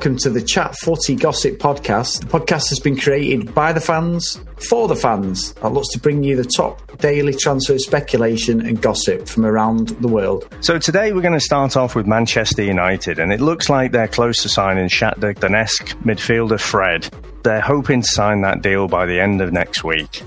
welcome to the Chat Footy Gossip Podcast. The podcast has been created by the fans, for the fans, that looks to bring you the top daily transfer speculation and gossip from around the world. So today we're going to start off with Manchester United, and it looks like they're close to signing Shakhtar Donetsk midfielder Fred. They're hoping to sign that deal by the end of next week.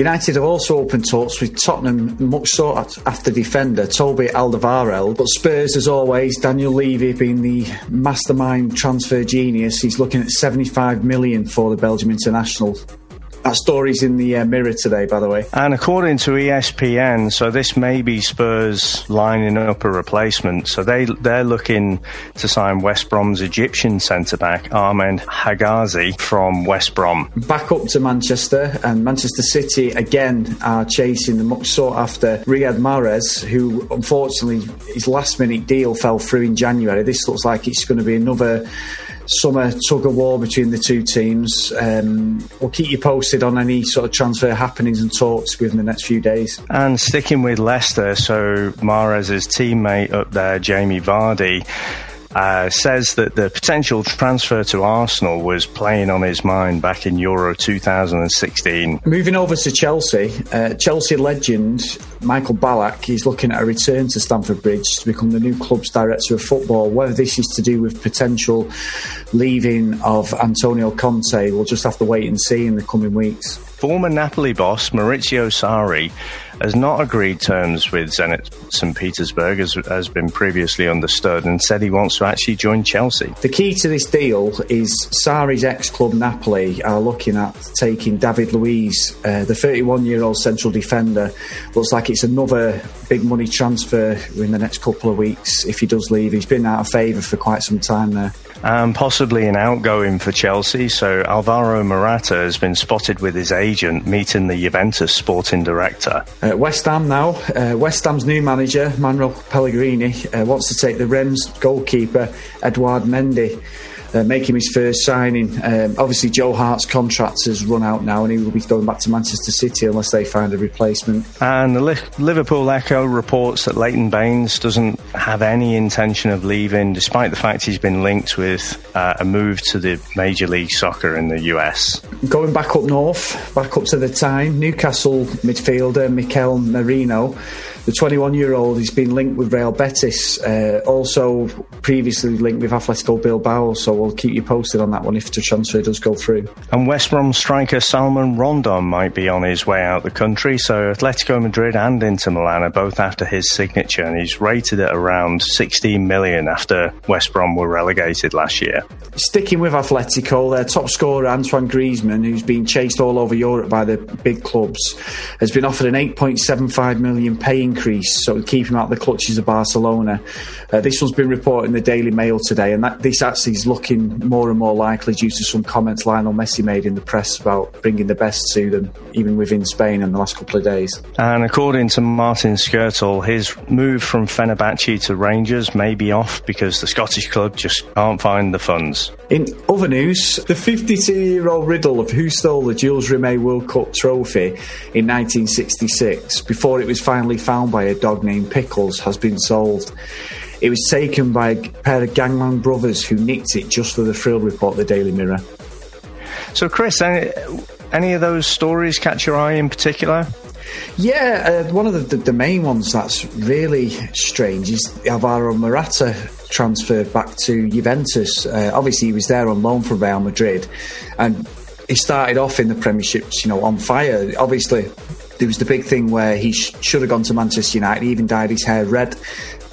United have also opened talks with Tottenham much sought after defender Toby Alderweireld. But Spurs, as always, Daniel Levy being the mastermind transfer genius, he's looking at 75 million for the Belgium international. That story's in the uh, Mirror today, by the way. And according to ESPN, so this may be Spurs lining up a replacement. So they they're looking to sign West Brom's Egyptian centre back Ahmed Hegazi from West Brom. Back up to Manchester, and Manchester City again are chasing the much sought after Riyad Mahrez, who unfortunately his last minute deal fell through in January. This looks like it's going to be another summer tug of war between the two teams. Um, we'll keep you posted on any sort of transfer happenings and talks within the next few days. And sticking with Leicester, so Mahrez's teammate up there, Jamie Vardy, uh, says that the potential transfer to Arsenal was playing on his mind back in Euro 2016. Moving over to Chelsea, uh, Chelsea legend Michael Ballack is looking at a return to Stamford Bridge to become the new club's director of football. Whether this is to do with potential leaving of Antonio Conte, we'll just have to wait and see in the coming weeks. Former Napoli boss Maurizio Sarri has not agreed terms with Zenit St. Petersburg, as has been previously understood, and said he wants to actually join Chelsea. The key to this deal is Sarri's ex club Napoli are looking at taking David Luiz, uh, the 31 year old central defender. Looks like it's another big money transfer in the next couple of weeks if he does leave. He's been out of favour for quite some time there and possibly an outgoing for Chelsea. So Alvaro Morata has been spotted with his agent meeting the Juventus sporting director. Uh, West Ham now. Uh, West Ham's new manager, Manuel Pellegrini, uh, wants to take the Reims goalkeeper, Edouard Mendy uh, make him his first signing. Um, obviously, Joe Hart's contract has run out now, and he will be going back to Manchester City unless they find a replacement. And the Liverpool Echo reports that Leighton Baines doesn't have any intention of leaving, despite the fact he's been linked with uh, a move to the Major League Soccer in the US. Going back up north, back up to the Toon, Newcastle midfielder Mikel Merino the 21 year old has been linked with Real Betis, uh, also previously linked with Atletico Bilbao, so we'll keep you posted on that one if the transfer does go through. And West Brom striker Salman Rondon might be on his way out the country, so Atletico Madrid and Inter Milan are both after his signature, and he's rated at around 16 million after West Brom were relegated last year. Sticking with Atletico, their top scorer Antoine Griezmann, who's been chased all over Europe by the big clubs, has been offered an 8.75 million pay increase, so keep him out of the clutches of Barcelona. Uh, this one's been reported in the Daily Mail today, and that, this actually is looking more and more likely due to some comments Lionel Messi made in the press about bringing the best to them, even within Spain in the last couple of days. And according to Martin Skrtel, his move from Fenerbahce to Rangers may be off because the Scottish club just can't find the funds. In other news, the 52 year old riddle of who stole the Jules Rimet World Cup trophy in 1966 before it was finally found by a dog named Pickles has been solved. It was taken by a pair of gangman brothers who nicked it just for the thrill report, the Daily Mirror. So, Chris, any, any of those stories catch your eye in particular? Yeah, uh, one of the, the, the, main ones that's really strange is Alvaro Morata transfer back to Juventus. Uh, obviously, he was there on loan from Real Madrid, and he started off in the Premierships, you know, on fire. Obviously, there was the big thing where he sh- should have gone to Manchester United. He even dyed his hair red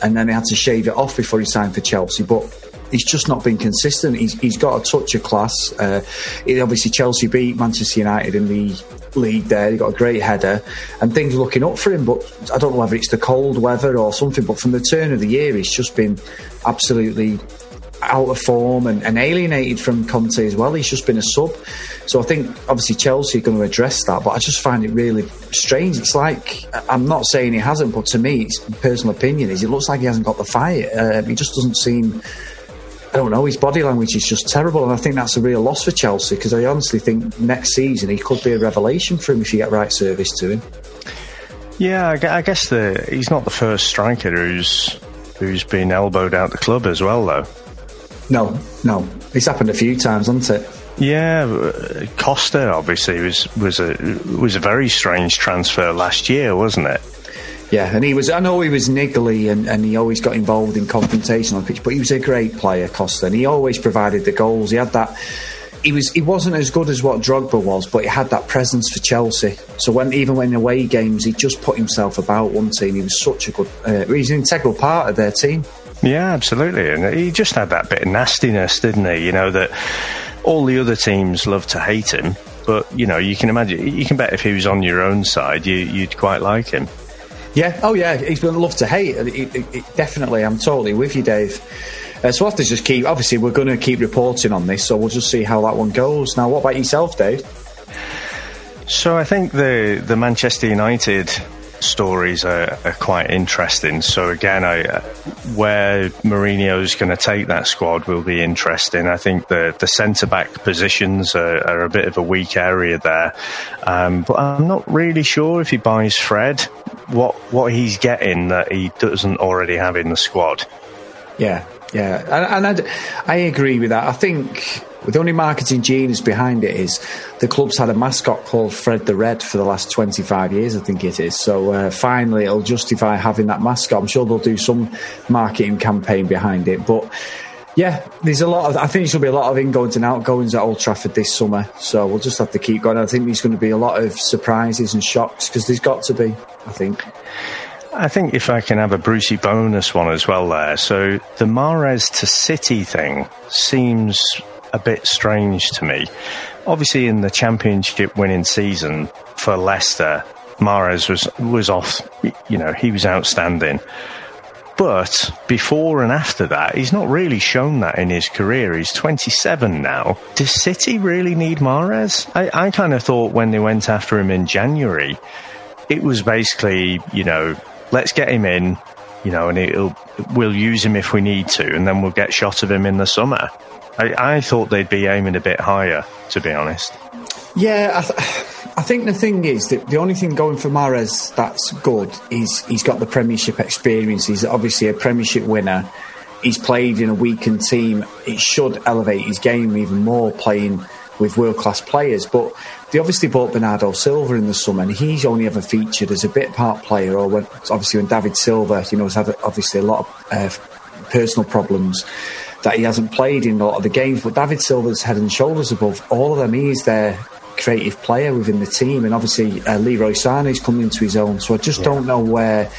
and then he had to shave it off before he signed for Chelsea. But he's just not been consistent. He's, he's got a touch of class. Uh, obviously, Chelsea beat Manchester United in the league there. He got a great header, and things are looking up for him. But I don't know whether it's the cold weather or something. But from the turn of the year, he's just been absolutely out of form and, and, alienated from Conte as well. He's just been a sub. So I think obviously Chelsea are going to address that, but I just find it really strange. It's like I'm not saying he hasn't, but to me, it's personal opinion is it looks like he hasn't got the fire. Uh, he just doesn't seem. I don't know. His body language is just terrible, and I think that's a real loss for Chelsea because I honestly think next season he could be a revelation for him if you get right service to him. Yeah, I guess the, he's not the first striker who's who's been elbowed out the club as well, though. No, no. It's happened a few times, hasn't it? Yeah, uh, Costa obviously was was a was a very strange transfer last year, wasn't it? Yeah, and he was. I know he was niggly and, and he always got involved in confrontation on pitch, but he was a great player, Costa, and he always provided the goals. He had that. He was. He wasn't as good as what Drogba was, but he had that presence for Chelsea. So when even when away games, he just put himself about one team. He was such a good. Uh, he's an integral part of their team. Yeah, absolutely, and he just had that bit of nastiness, didn't he? You know that all the other teams love to hate him, but you know you can imagine you can bet if he was on your own side, you, would quite like him. Yeah, oh yeah, he's been love to hate. It, it, it, definitely, I'm totally with you, Dave. Uh, so we'll have to just keep. Obviously, we're going to keep reporting on this, so we'll just see how that one goes. Now, what about yourself, Dave? So I think the the Manchester United stories are, are, quite interesting. So again, I, uh, where Mourinho's going to take that squad will be interesting. I think the the centre back positions are, are, a bit of a weak area there, um, but I'm not really sure if he buys Fred what what he's getting that he doesn't already have in the squad. Yeah, yeah, and, and I, I agree with that. I think the only marketing genius behind it is the club's had a mascot called Fred the Red for the last 25 years, I think it is. So uh, finally, it'll justify having that mascot. I'm sure they'll do some marketing campaign behind it. But yeah, there's a lot of. I think there'll be a lot of ingoings and outgoings at Old Trafford this summer. So we'll just have to keep going. I think there's going to be a lot of surprises and shocks because there's got to be. I think. I think if I can have a Brucey bonus one as well there. So the Mahrez to City thing seems a bit strange to me. Obviously, in the championship winning season for Leicester, Mahrez was was off. You know, he was outstanding. But before and after that, he's not really shown that in his career. He's 27 now. Does City really need Mahrez? I, I kind of thought when they went after him in January, it was basically, you know, let's get him in, you know, and we'll use him if we need to, and then we'll get shot of him in the summer. I, I thought they'd be aiming a bit higher, to be honest. Yeah, I, th- I, think the thing is that the only thing going for Mahrez that's good is he's got the Premiership experience. He's obviously a Premiership winner. He's played in a weakened team. It should elevate his game even more playing with world class players. But they obviously bought Bernardo Silva in the summer, and he's only ever featured as a bit part player, or when, obviously when David Silva, you know, has had obviously a lot of uh, personal problems that he hasn't played in a lot of the games. But David Silva's head and shoulders above all of them. He's their creative player within the team, and obviously uh, Leroy Sané's coming into his own. So I just yeah. don't know where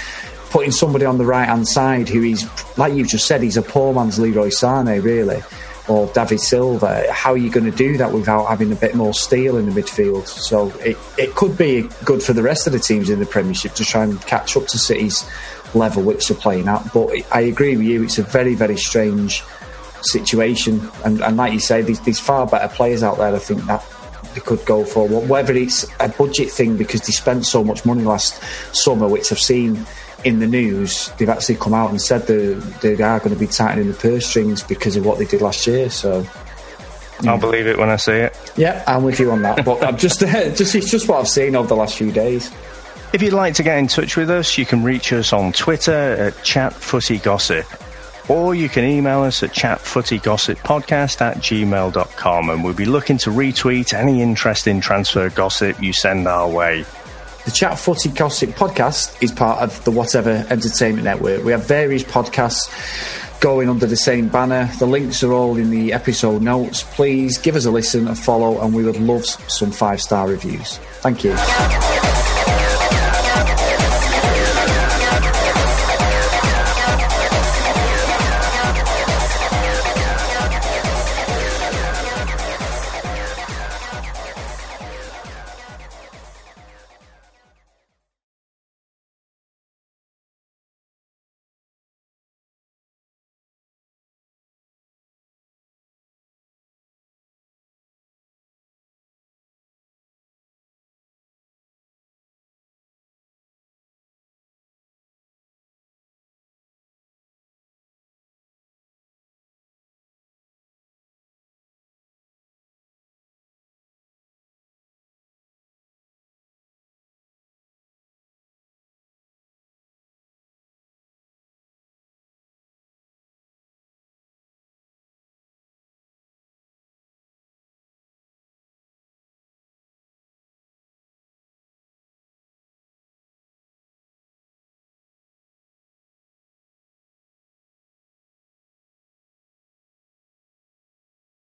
putting somebody on the right hand side who is, like you just said, he's a poor man's Leroy Sané, really, or David Silva. How are you going to do that without having a bit more steel in the midfield? So it, it could be good for the rest of the teams in the Premiership to try and catch up to City's level which they're playing at. But I agree with you, it's a very, very strange situation. And, and like you say, there's, there's far better players out there. I think that they could go for whether it's a budget thing because they spent so much money last summer, which I've seen in the news. They've actually come out and said they they are going to be tightening the purse strings because of what they did last year. So. I'll believe it when I see it. Yeah, I'm with you on that. But I'm just, just it's just what I've seen over the last few days. If you'd like to get in touch with us, you can reach us on Twitter at chatfootygossip or you can email us at chatfootygossippodcast at gmail.com and we'll be looking to retweet any interesting transfer gossip you send our way. The Chat Footy Gossip podcast is part of the Whatever Entertainment Network. We have various podcasts going under the same banner. The links are all in the episode notes. Please give us a listen, a follow, and we would love some five star reviews. Thank you.